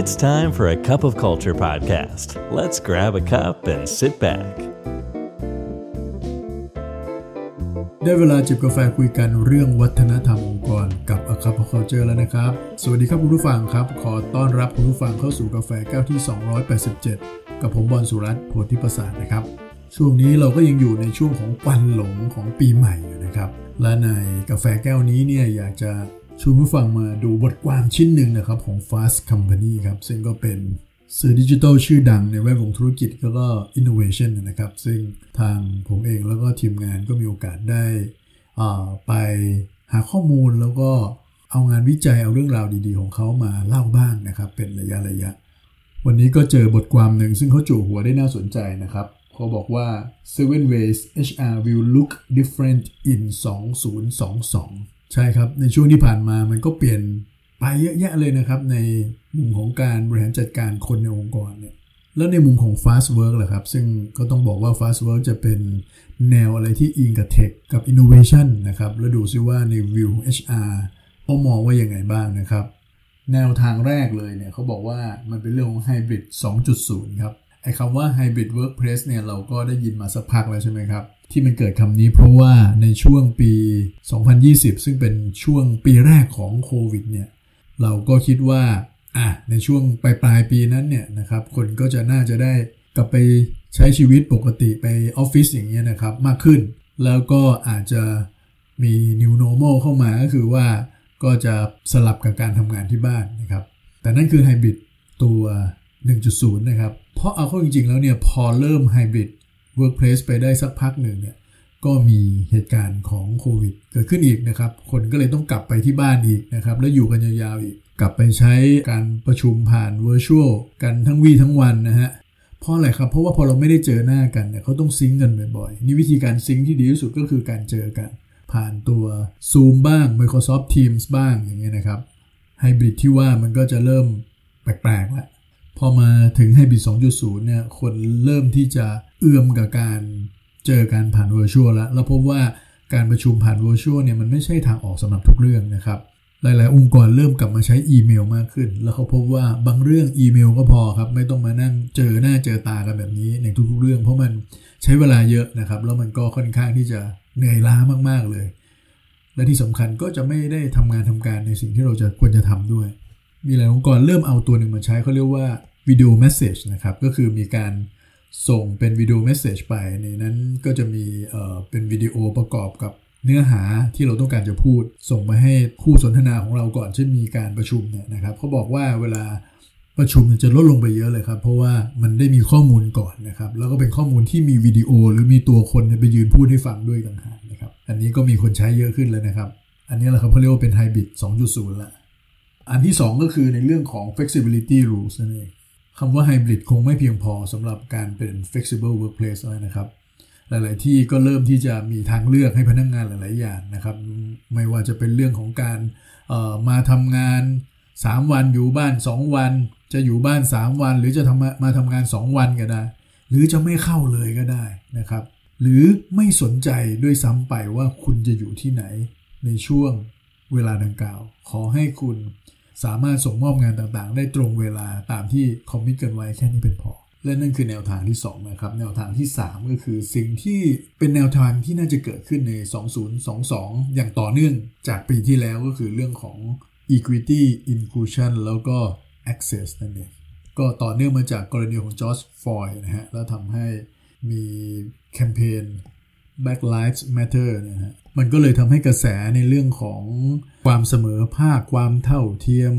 It's time for a cup of culture podcast. Let's grab a cup and sit back. ได้เวลาจิบกาแฟคุยกันเรื่องวัฒนธรรมองค์กรกับ A Cup of Culture แล้วนะครับ สวัสดีครับคุณผู้ฟังครับ ขอต้อนรับคุณผู้ฟังเข้าสู่กาแฟแก้วที่ 287 กับผมบอลสุรัตน์โพธิประสาทนะครับ ช่วงนี้เราก็ยังอยู่ในช่วงของควันหลงของปีใหม่อยู่นะครับ และในกาแฟแก้วนี้เนี่ยอยากจะ ชวนผู้ฟังมาดูบทความชิ้นหนึ่งนะครับของ Fast Company ครับซึ่งก็เป็นสื่อดิจิทัลชื่อดังในแวดวงธุรกิจแล้วก็ innovation นะครับ ซึ่งทางผมเองแล้วก็ทีมงานก็มีโอกาสได้อ่าไปหาข้อมูลแล้วก็เอางานวิจัยเอาเรื่องราวดีๆ ของเขามาเล่าบ้างนะครับ เป็นระยะระยะ วันนี้ก็เจอบทความหนึ่งซึ่งเขาจู่หัวได้น่าสนใจนะครับเขาบอกว่า seven ways HR will look different in 2022 ใช่ครับในช่วงที่ผ่านมามันก็เปลี่ยนไปเยอะแยะเลยนะครับ ในมุมของการบริหารจัดการคนในองค์กรเนี่ยแล้วในมุมของ fast work ล่ะครับ ซึ่งก็ต้องบอกว่า fast work จะเป็นแนวอะไรที่อิงกับ tech กับ innovation นะครับ แล้วดูซิว่าในวิว HR เขามองว่ายังไงบ้างนะครับ แนวทางแรกเลยเนี่ยเขาบอกว่ามันเป็นเรื่องของ Hybrid 2.0 ครับ ไอ้คำว่า Hybrid Workplace เนี่ยเราก็ได้ยินมาสักพักแล้วใช่ไหมครับ ที่มันเกิดคำนี้เพราะว่าในช่วงปี 2020 ซึ่งเป็นช่วงปีแรกของโควิดเนี่ยเราก็คิดว่าอะในช่วงปลายปลายปีนั้นเนี่ยนะครับคนก็จะน่าจะได้กลับไปใช้ชีวิตปกติไปออฟฟิศอย่างเงี้ยนะครับมากขึ้น แล้วก็อาจจะมี new normal เข้ามาก็คือว่าก็จะสลับกับการทำงานที่บ้านนะครับ แต่นั่นคือไฮบริดตัว 1.0 นะครับ เพราะเอาเข้าจริงๆแล้วเนี่ยพอเริ่มไฮบริด Workplace ไปได้สักพักหนึ่งเนี่ยก็มีเหตุการณ์ของโควิดเกิดขึ้นอีกนะครับ คนก็เลยต้องกลับไปที่บ้านอีกนะครับ แล้วอยู่กันยาวๆอีก กลับไปใช้การประชุมผ่าน Virtual กันทั้งวี่ทั้งวันนะฮะเพราะอะไรครับ เพราะว่าพอเราไม่ได้เจอหน้ากันเนี่ยเขาต้องซิงกันบ่อยๆ นี่วิธีการซิงที่ดีที่สุดก็คือการเจอกัน ผ่านตัว Zoom บ้าง Microsoft Teams บ้างอย่างเงี้ยนะครับไฮบริดที่ว่ามันก็จะเริ่มแปลกๆแล้วพอมาถึงไฮบริด2.0เนี่ยคนเริ่มที่จะเอื้อมกับการเจอการผ่าน Virtual แล้วแล้วพบว่าการประชุมผ่าน Virtual เนี่ยมันไม่ใช่ทางออกสำหรับทุกเรื่องนะครับหลาย ๆ องค์กรเริ่มกลับมาใช้อีเมลมากขึ้น แล้วเขาพบว่าบางเรื่องอีเมลก็พอครับ ไม่ต้องมานั่งเจอหน้าเจอตากันแบบนี้ในทุก ๆ เรื่อง เพราะมันใช้เวลาเยอะนะครับ แล้วมันก็ค่อนข้างที่จะเหนื่อยล้ามาก ๆ เลย และที่สำคัญก็จะไม่ได้ทำงานทำการในสิ่งที่เราจะควรจะทำด้วย มีหลายองค์กรเริ่มเอาตัวหนึ่งมาใช้เขาเรียกว่าวิดีโอเมสเซจนะครับ ก็คือมีการ ส่งเป็นวิดีโอเมสเซจไปในนั้นก็จะมีเอ่อเป็นวิดีโอประกอบกับเนื้อหาที่เราต้องการจะพูด ส่งไปให้คู่สนทนาของเราก่อนเช่นมีการประชุมเนี่ยนะครับเขาบอกว่าเวลาประชุมจะลดลงไปเยอะเลยครับ เพราะว่ามันได้มีข้อมูลก่อนนะครับ แล้วก็เป็นข้อมูลที่มีวิดีโอ หรือมีตัวคนไปยืนพูดให้ฟังด้วยต่างหากนะครับ อันนี้ก็มีคนใช้เยอะขึ้นเลยนะครับ อันนี้แหละครับเขาเรียกว่าเป็นไฮบริด2.0ละอันที่ 2 ก็คือในเรื่องของ flexibility rules นั่นเอง คำว่าไฮบริดคงไม่เพียงพอสำหรับการเป็น flexible workplace แล้วนะครับ หลาย ๆ ที่ก็เริ่มที่จะมีทางเลือกให้พนักงงานหลาย ๆ อย่างนะครับ ไม่ว่าจะเป็นเรื่องของการมาทำงาน 3 วันอยู่บ้าน 2 วัน จะอยู่บ้าน 3 วัน หรือจะทำมาทำงาน 2 วันก็ได้ หรือจะไม่เข้าเลยก็ได้นะครับ หรือไม่สนใจด้วยซ้ำไปว่าคุณจะอยู่ที่ไหนในช่วงเวลาดังกล่าว ขอให้คุณ สามารถส่งมอบงานต่างๆ ได้ตรงเวลาตามที่คอมมิตกันไว้แค่นี้เป็นพอ และนั่นคือแนวทางที่ 2 นะครับ แนวทางที่ 3 ก็คือสิ่งที่เป็นแนวทางที่น่าจะเกิดขึ้นใน 2022 อย่างต่อเนื่องจากปีที่แล้วก็คือเรื่องของ equity inclusion แล้วก็ access นั่นเองก็ต่อเนื่องมาจากกรณีของจอร์จฟอยนะฮะแล้วทำให้มีแคมเปญ Black Lives Matter นะฮะมันก็เลยทำให้กระแสในเรื่องของความเสมอภาคความเท่าเทียม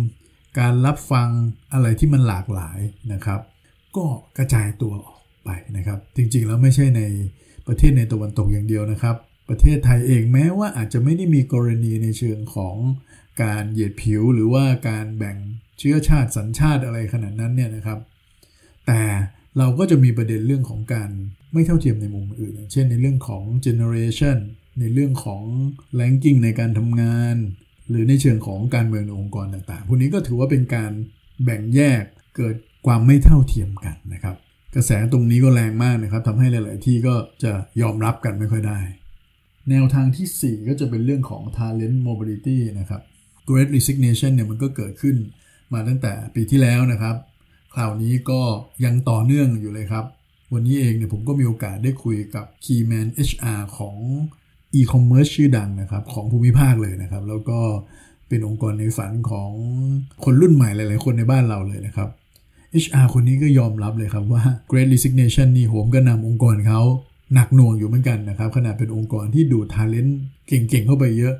การรับฟังอะไรที่มันหลากหลายนะครับ ก็กระจายตัวออกไปนะครับ จริงๆแล้วไม่ใช่ในประเทศในตะวันตกอย่างเดียวนะครับ ประเทศไทยเองแม้ว่าอาจจะไม่ได้มีกรณีในเชิงของการเหยียดผิวหรือว่าการแบ่งเชื้อชาติสัญชาติอะไรขนาดนั้นเนี่ยนะครับ แต่ เราก็จะมีประเด็นเรื่องของการไม่เท่าเทียมในมุมอื่น เช่นในเรื่องของ generation ในเรื่องของ ranking ในการทำงาน หรือในเชิงของการเมืองในองค์กรต่างๆ พวกนี้ก็ถือว่าเป็นการแบ่งแยกเกิดความไม่เท่าเทียมกันนะครับ กระแสตรงนี้ก็แรงมากนะครับทำให้หลาย ๆ ที่ก็จะยอมรับกันไม่ค่อยได้ แนวทางที่ 4 ก็จะเป็นเรื่องของ talent mobility นะครับ Great Resignation เนี่ยมันก็เกิดขึ้นมาตั้งแต่ปีที่แล้วนะครับ ราวนี้ก็ยังต่อเนื่องอยู่เลยครับ วันนี้เองเนี่ยผมก็มีโอกาสได้คุยกับ Keyman HR ของ e-commerce ชื่อดังนะครับ ของภูมิภาคเลยนะครับ แล้วก็เป็นองค์กรในฝันของคนรุ่นใหม่หลาย ๆ คนในบ้านเราเลยนะครับ HR คนนี้ก็ยอมรับเลยครับว่า Great Resignation นี่โหมกระนำองค์กรเขาหนักหน่วงอยู่เหมือนกันนะครับขนาดเป็นองค์กรที่ดูทาเลนต์เก่ง ๆ เข้าไปเยอะ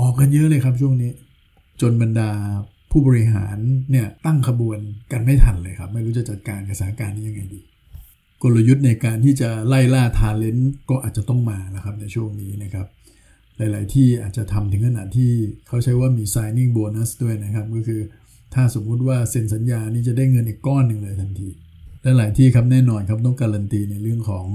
ออกกันเยอะเลยครับช่วงนี้ จนบรรดา ผู้บริหารเนี่ยตั้งขบวนกันไม่ทันเลยครับ ไม่รู้จะจัดการกับสถานการณ์นี้ยังไงดี กลยุทธ์ในการที่จะไล่ล่าทาเลนต์ก็อาจจะต้องมาแล้วครับในช่วงนี้นะครับหลาย ๆ ที่อาจจะทำถึงขนาดที่เขาใช้ว่ามี signing bonus ด้วยนะครับ ก็คือถ้าสมมุติว่าเซ็นสัญญานี่จะได้เงินอีกก้อนหนึ่งเลยทันทีและหลายที่ครับแน่นอนครับต้องการันตีในเรื่องของ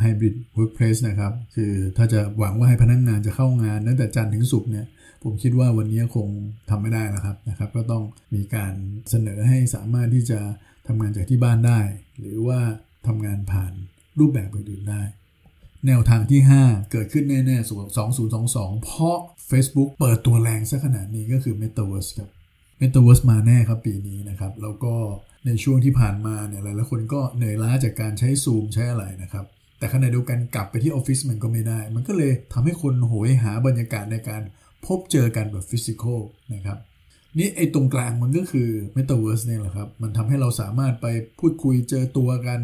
hybrid workplace นะครับ คือถ้าจะหวังว่าให้พนักงานจะเข้างานตั้งแต่จันทร์ถึงศุกร์เนี่ย ผมคิดว่าวันนี้คงทำไม่ได้แล้วครับนะครับ ก็ต้องมีการเสนอให้สามารถที่จะทำงานจากที่บ้านได้ หรือว่าทำงานผ่านรูปแบบอื่นๆได้ แนวทางที่ 5 เกิดขึ้นแน่ๆส่วน2022 เพราะ Facebook เปิดตัวแรงซะขนาดนี้ก็คือ Metaverse ครับ Metaverse มาแน่ครับปีนี้นะครับ แล้วก็ ในช่วงที่ผ่านมาเนี่ยหลายๆคนก็เหนื่อยล้าจากการใช้ซูมใช้อะไรนะครับ แต่ขณะเดียวกันกลับไปที่ออฟฟิศมันก็ไม่ได้ มันก็เลยทำให้คนโหยหาบรรยากาศในการพบเจอกันแบบฟิสิกอลนะครับนี่ไอ้ตรงกลางมันก็คือ Metaverse เนี่ยแหละครับ มันทำให้เราสามารถไปพูดคุยเจอตัวกัน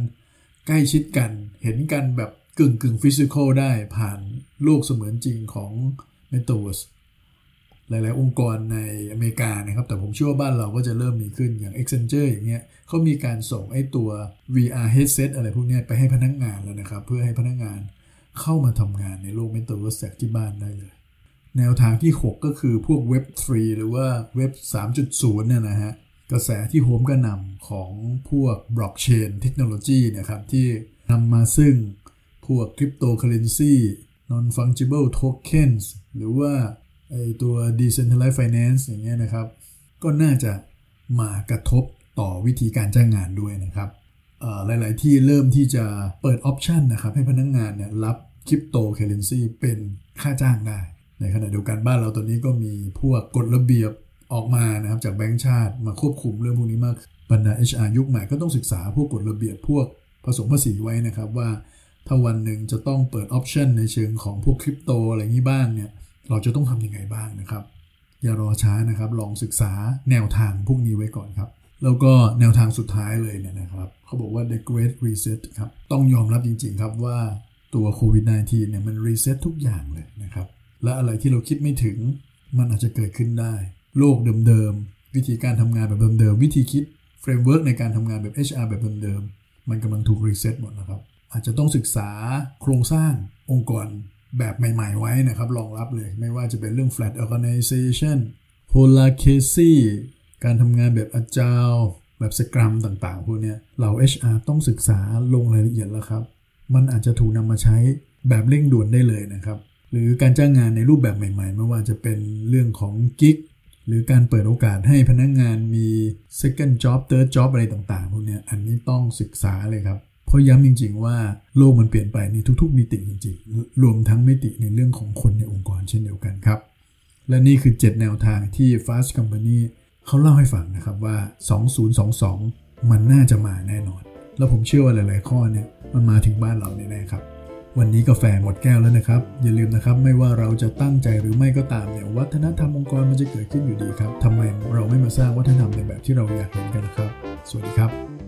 ใกล้ชิดกัน เห็นกันแบบกึ่งกึ่งฟิสิกอลได้ผ่านโลกเสมือนจริงของ Metaverse หลาย ๆ องค์กรในอเมริกานะครับ แต่ผมเชื่อว่าบ้านเราก็จะเริ่มมีขึ้นอย่าง Accenture อย่างเงี้ยเขามีการส่งไอ้ตัว VR headset อะไรพวกนี้ไปให้พนักงานแล้วนะครับ เพื่อให้พนักงานเข้ามาทำงานในโลก Metaverse จากที่บ้านได้เลย แนวทางที่ 6 ก็คือพวกเว็บ3หรือว่าเว็บ3.0 เนี่ยนะฮะกระแสที่โหมกระหน่ำของพวก blockchain technology นะครับที่นำมาซึ่งพวก cryptocurrency non fungible tokens หรือว่า ไอตัว decentralized finance อย่างเงี้ยนะครับ ก็น่าจะมากระทบต่อวิธีการจ้างงานด้วยนะครับหลาย ๆ ที่เริ่มที่จะเปิด option นะครับ ให้พนักงานเนี่ยรับคริปโตเคเรนซีเป็นค่าจ้างได้ ในขณะเดียวกันบ้านเราตอนนี้ก็มีพวกกฎระเบียบออกมานะครับจากแบงก์ชาติมาควบคุมเรื่องพวกนี้มากบรรดา HR ยุคใหม่ก็ต้องศึกษาพวกกฎระเบียบพวกผสมภาษีไว้นะครับว่าถ้าวันหนึ่งจะต้องเปิดออปชันในเชิงของพวกคริปโตอะไรนี้บ้างเนี่ย เราจะต้องทำยังไงบ้างนะครับ อย่ารอช้านะครับ ลองศึกษาแนวทางพวกนี้ไว้ก่อนครับ แล้วก็แนวทางสุดท้ายเลยเนี่ยนะครับเขาบอกว่า the great reset ครับต้องยอมรับจริง ๆ ครับว่าตัวโควิด -19 เนี่ยมัน reset ทุกอย่างเลยนะครับ และอะไรที่เราคิดไม่ถึงมันอาจจะเกิดขึ้นได้ โลกเดิมๆ วิธีการทำงานแบบเดิมๆ วิธีคิด framework ในการทำงานแบบ HR แบบเดิมๆ มันกำลังถูก reset หมดนะครับ อาจจะต้องศึกษาโครงสร้างองค์กร แบบใหม่ๆไว้นะครับรองรับเลย ไม่ว่าจะเป็นเรื่อง flat organization h o l a c a c y การทำงานแบบ agile แบบ scrum ต่างๆ พวกนี้เรา HR ต้องศึกษาลงรายละเอียดแล้วครับ มันอาจจะถูกนำมาใช้แบบเร่งด่วนได้เลยนะครับ หรือการจ้างงานในรูปแบบใหม่ ๆ ไม่ว่าจะเป็นเรื่องของกิ๊กหรือการเปิดโอกาสให้พนักงงานมี second job third job อะไรต่างๆ พวกนี้อันนี้ต้องศึกษาเลยครับ เพราะย้ำจริง ๆ ว่าโลกมันเปลี่ยนไปในทุกๆมิติจริงๆ รวมทั้งมิติในเรื่องของคนในองค์กรเช่นเดียวกันครับ และนี่คือ 7 แนวทางที่ Fast Company เขาเล่าให้ฟังนะครับว่า 2022 มันน่าจะมาแน่นอน แล้วผมเชื่อว่าหลาย ๆ ข้อเนี่ยมันมาถึงบ้านเราแน่ๆครับวันนี้กาแฟหมดแก้วแล้วนะครับ อย่าลืมนะครับ ไม่ว่าเราจะตั้งใจหรือไม่ก็ตามเนี่ยวัฒนธรรมองค์กรมันจะเกิดขึ้นอยู่ดีครับทำไมเราไม่มาสร้างวัฒนธรรมในแบบที่เราอยากเห็นกันนะครับ สวัสดีครับ